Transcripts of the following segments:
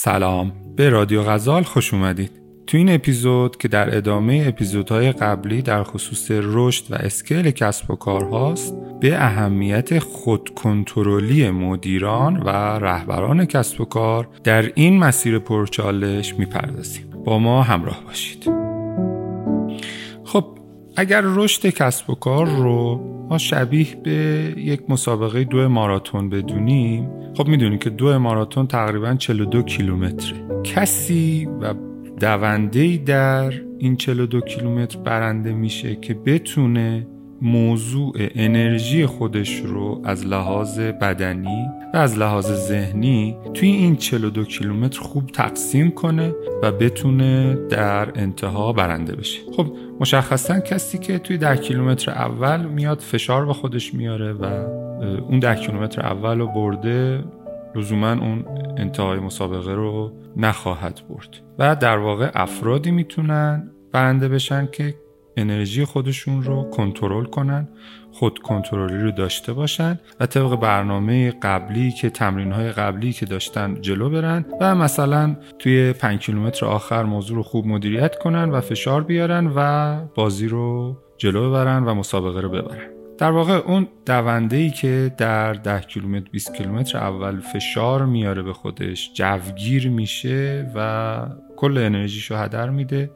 سلام. به رادیو غزال خوش اومدید. تو این اپیزود که در ادامه اپیزودهای قبلی در خصوص رشد و اسکیل کسب و کار هاست به اهمیت خودکنترلی مدیران و رهبران کسب و کار در این مسیر پرچالش می‌پردازیم. با ما همراه باشید. خب اگر رشد کسب و کار رو ما شبیه به یک مسابقه دو ماراتون بدونیم. خب می‌دونیم که دو ماراتون تقریبا 42 کیلومتره. کسی و دونده در این 42 کیلومتر برنده میشه که بتونه موضوع انرژی خودش رو از لحاظ بدنی و از لحاظ ذهنی توی این 42 کیلومتر خوب تقسیم کنه و بتونه در انتها برنده بشه. خب مشخصا کسی که توی 10 کیلومتر اول میاد فشار به خودش میاره و اون 10 کیلومتر اول رو برده لزوما اون انتهای مسابقه رو نخواهد برد. و در واقع افرادی می‌تونن برنده بشن که انرژی خودشون رو کنترل کنن خود کنترلی رو داشته باشن و طبق برنامه قبلی که تمرین های قبلی که داشتن جلو برن و مثلا توی 5 کیلومتر آخر موضوع رو خوب مدیریت کنن و فشار بیارن و بازی رو جلو ببرن و مسابقه رو ببرن. در واقع اون دونده ای که در 10 کیلومتر 20 کیلومتر اول فشار میاره به خودش جوگیر میشه و کل انرژیشو هدر میده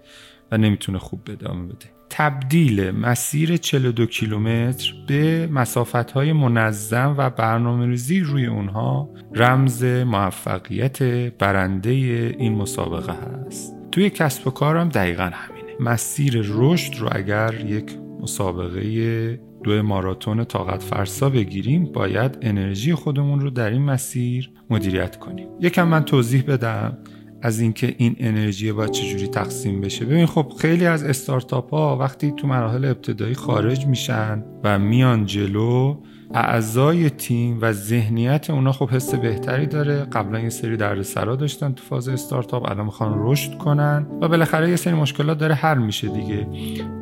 و نمی‌تونه خوب ادامه بده. تبدیل مسیر 42 کیلومتر به مسافت های منظم و برنامه ریزی روی اونها رمز موفقیت برنده این مسابقه هست. توی کسب و کارم دقیقا همینه. مسیر رشد رو اگر یک مسابقه دو ماراتون طاقت فرسا بگیریم باید انرژی خودمون رو در این مسیر مدیریت کنیم. یکم من توضیح بدم. از اینکه این انرژی باید چجوری تقسیم بشه. ببین خب خیلی از استارتاپ ها وقتی تو مراحل ابتدایی خارج میشن و میان جلو اعضای تیم و ذهنیت اونا خب حس بهتری داره. قبلا یه سری دردسرا داشتن تو فاز استارتاپ الان می‌خوان رشد کنن و بالاخره یه سری مشکلات داره حل میشه دیگه.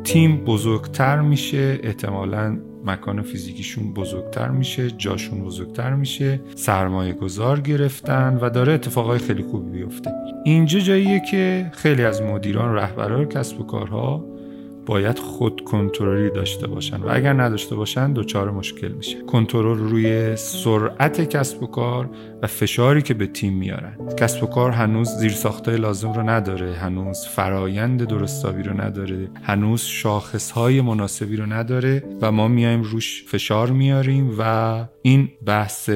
تیم بزرگتر میشه احتمالا مکان فیزیکیشون بزرگتر میشه جاشون بزرگتر میشه سرمایه گذار گرفتن و داره اتفاقای خیلی خوبی بیفته. اینجا جاییه که خیلی از مدیران رهبران کسب و کارها باید خود کنترلی داشته باشن. و اگر نداشته باشن دچار مشکل میشه. کنترل روی سرعت کسب و کار و فشاری که به تیم میارن. کسب و کار هنوز زیر ساخته لازم رو نداره. هنوز فرایند درستابی رو نداره. هنوز شاخص های مناسبی رو نداره. و ما میایم روش فشار میاریم و این بحث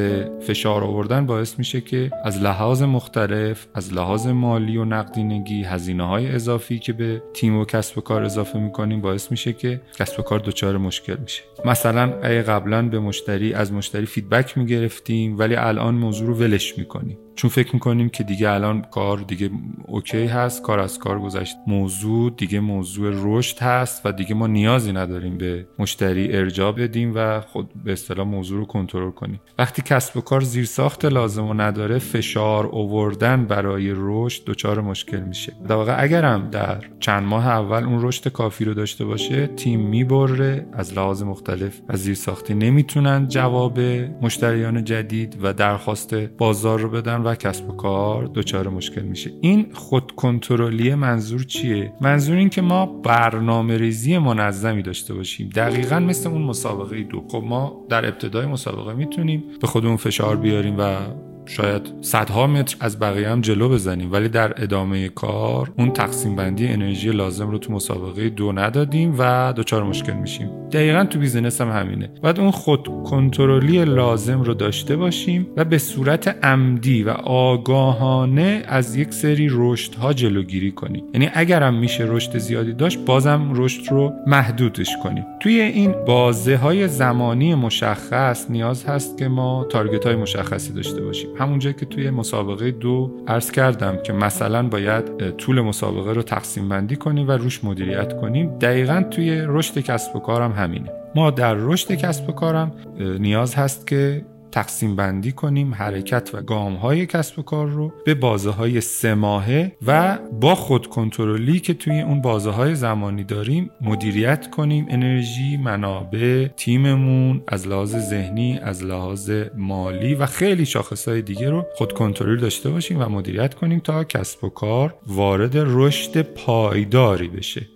فشار آوردن باعث میشه که از لحاظ مختلف از لحاظ مالی و نقدینگی هزینه های اضافی که به تیم و کسب و کار اضافه می‌کنیم باعث میشه که کسب و کار دچار مشکل میشه مثلا قبلا به مشتری از مشتری feedback می‌گرفتیم ولی الان موضوع رو ولش می‌کنیم. چون فکر می‌کنیم که دیگه الان کار دیگه okay هست کار از کار گذشت. موضوع دیگه موضوع رشد هست و دیگه ما نیازی نداریم به مشتری ارجاع بدیم و خود به اصطلاح موضوع رو کنترل کنیم. وقتی کسب و کار زیر ساخت لازم و نداره فشار اووردن برای رشد دچار مشکل میشه. در واقع اگرم در چند ماه اول اون رشد کافی رو داشته باشه تیم می‌بره از لحاظ مختلف از زیر ساختی نمی‌تونن جواب مشتریان جدید و درخواست بازار رو بدن و کسب و کار دچار مشکل میشه. این خود کنترلی منظور چیه؟ منظور این که ما برنامه ریزی منظمی داشته باشیم. دقیقا مثل اون مسابقه دو. خب ما در ابتدای مسابقه می‌تونیم به خودمون فشار بیاریم و شاید صدها متر از بقیه هم جلو بزنیم ولی در ادامه کار اون تقسیم بندی انرژی لازم رو تو مسابقه دو ندادیم و دچار مشکل میشیم. دقیقا تو business هم همینه. باید اون خود کنترلی لازم رو داشته باشیم و به صورت عمدی و آگاهانه از یک سری رشد ها جلوگیری کنیم. یعنی اگرم میشه رشد زیادی داشت بازم رشد رو محدودش کنیم. توی این بازه های زمانی مشخص نیاز هست که ما تارگت های مشخصی داشته باشیم. همونجا که توی مسابقه دو عرض کردم که مثلا باید طول مسابقه رو تقسیم بندی کنیم و روش مدیریت کنیم دقیقا توی رشد کسب و کارم همینه. ما در رشد کسب و کارم نیاز هست که تقسیم بندی کنیم حرکت و گام های کسب و کار رو به بازه های سه ماهه و با خود کنترلی که توی اون بازه های زمانی داریم مدیریت کنیم انرژی منابع تیممون از لحاظ ذهنی از لحاظ مالی و خیلی شاخص های دیگه رو خود کنترل داشته باشیم و مدیریت کنیم تا کسب و کار وارد رشد پایداری بشه.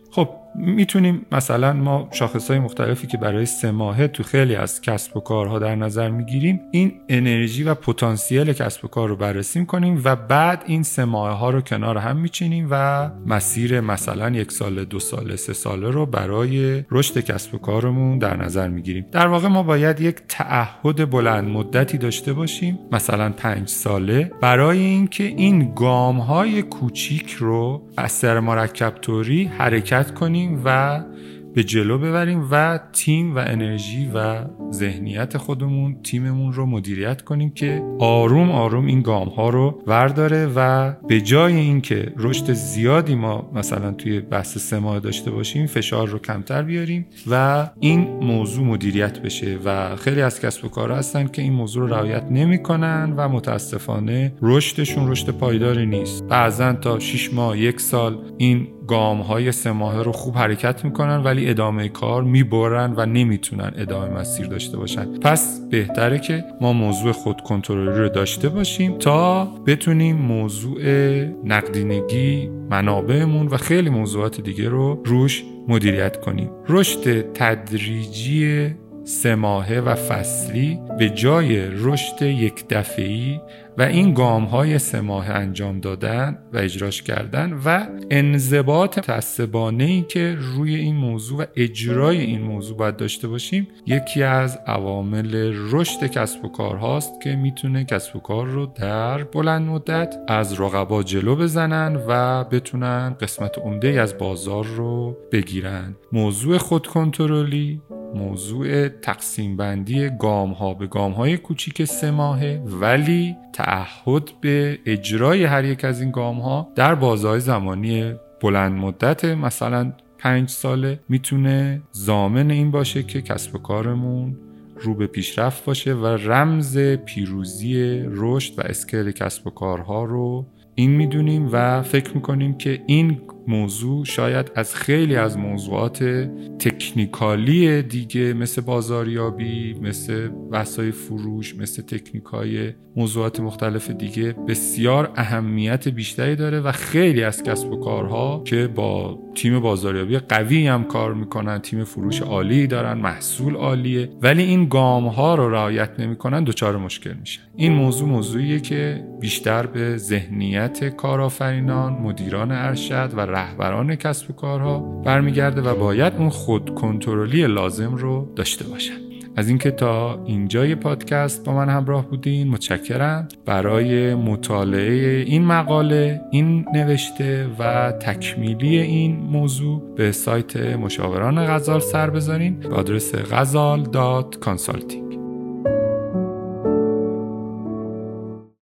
می‌تونیم مثلا ما شاخص های مختلفی که برای سه ماهه تو خیلی از کسب و کارها در نظر می‌گیریم این انرژی و پتانسیل کسب و کار رو بررسی کنیم و بعد این سه ماه ها رو کنار هم میچینیم و مسیر مثلا یک سال دو ساله سه ساله رو برای رشد کسب و کارمون در نظر می‌گیریم. در واقع ما باید یک تعهد بلند مدتی داشته باشیم مثلا پنج ساله برای اینکه این گام های کوچیک رو از مرکب توری حرکت کنیم و به جلو ببریم و تیم و انرژی و ذهنیت خودمون تیممون رو مدیریت کنیم که آروم آروم این گام ها رو ورداره و به جای اینکه رشد زیادی ما مثلا توی بحث سه ماه داشته باشیم فشار رو کمتر بیاریم و این موضوع مدیریت بشه و خیلی از کسب و کارها هستن که این موضوع رو رعایت نمی‌کنن و متاسفانه رشدشون رشد پایداری نیست. بعضا تا 6 ماه یک سال این گام های سه ماهه رو خوب حرکت می‌کنن ولی ادامه کار می‌برن و نمی‌تونن ادامه مسیر داشته باشن. پس بهتره که ما موضوع خود کنترلی رو داشته باشیم تا بتونیم موضوع نقدینگی منابعمون و خیلی موضوعات دیگه رو روش مدیریت کنیم. رشد تدریجی سه ماهه و فصلی به جای رشد یک دفعی و این گام های سه ماه انجام دادن و اجراش کردن و انضباط تعصبانه ای که روی این موضوع و اجرای این موضوع باید داشته باشیم یکی از عوامل رشد کسب و کار هاست که می‌تونه کسب و کار رو در بلند مدت از رقبا جلو بزنن و بتونن قسمت عمده از بازار رو بگیرن. موضوع خود کنترلی موضوع تقسیم بندی گام ها به گام های کوچیک سه ماهه ولی تعهد به اجرای هر یک از این گام ها در بازهای زمانی بلند مدت مثلا پنج ساله می‌تونه زامن این باشه که کسب و کارمون رو به پیشرفت باشه و رمز پیروزی رشد و اسکیل کسب و کارها رو این می‌دونیم و فکر می‌کنیم که این موضوع شاید از خیلی از موضوعات تکنیکالی دیگه مثل بازاریابی مثل وسای فروش مثل تکنیکای موضوعات مختلف دیگه بسیار اهمیت بیشتری داره و خیلی از کسب و کارها که با تیم بازاریابی قوی هم کار می‌کنن تیم فروش عالی دارن محصول عالیه ولی این گام ها رو رعایت نمی‌کنن دچار مشکل میشه این موضوع موضوعیه که بیشتر به ذهنیت کارآفرینان مدیران ارشد و رهبران کسب و کارها برمیگرده و باید اون خود کنترلی لازم رو داشته باشن. از اینکه تا اینجای پادکست با من همراه بودین متشکرم. برای مطالعه این مقاله این نوشته و تکمیلی این موضوع به سایت مشاوران غزال سر بذارین به آدرس غزال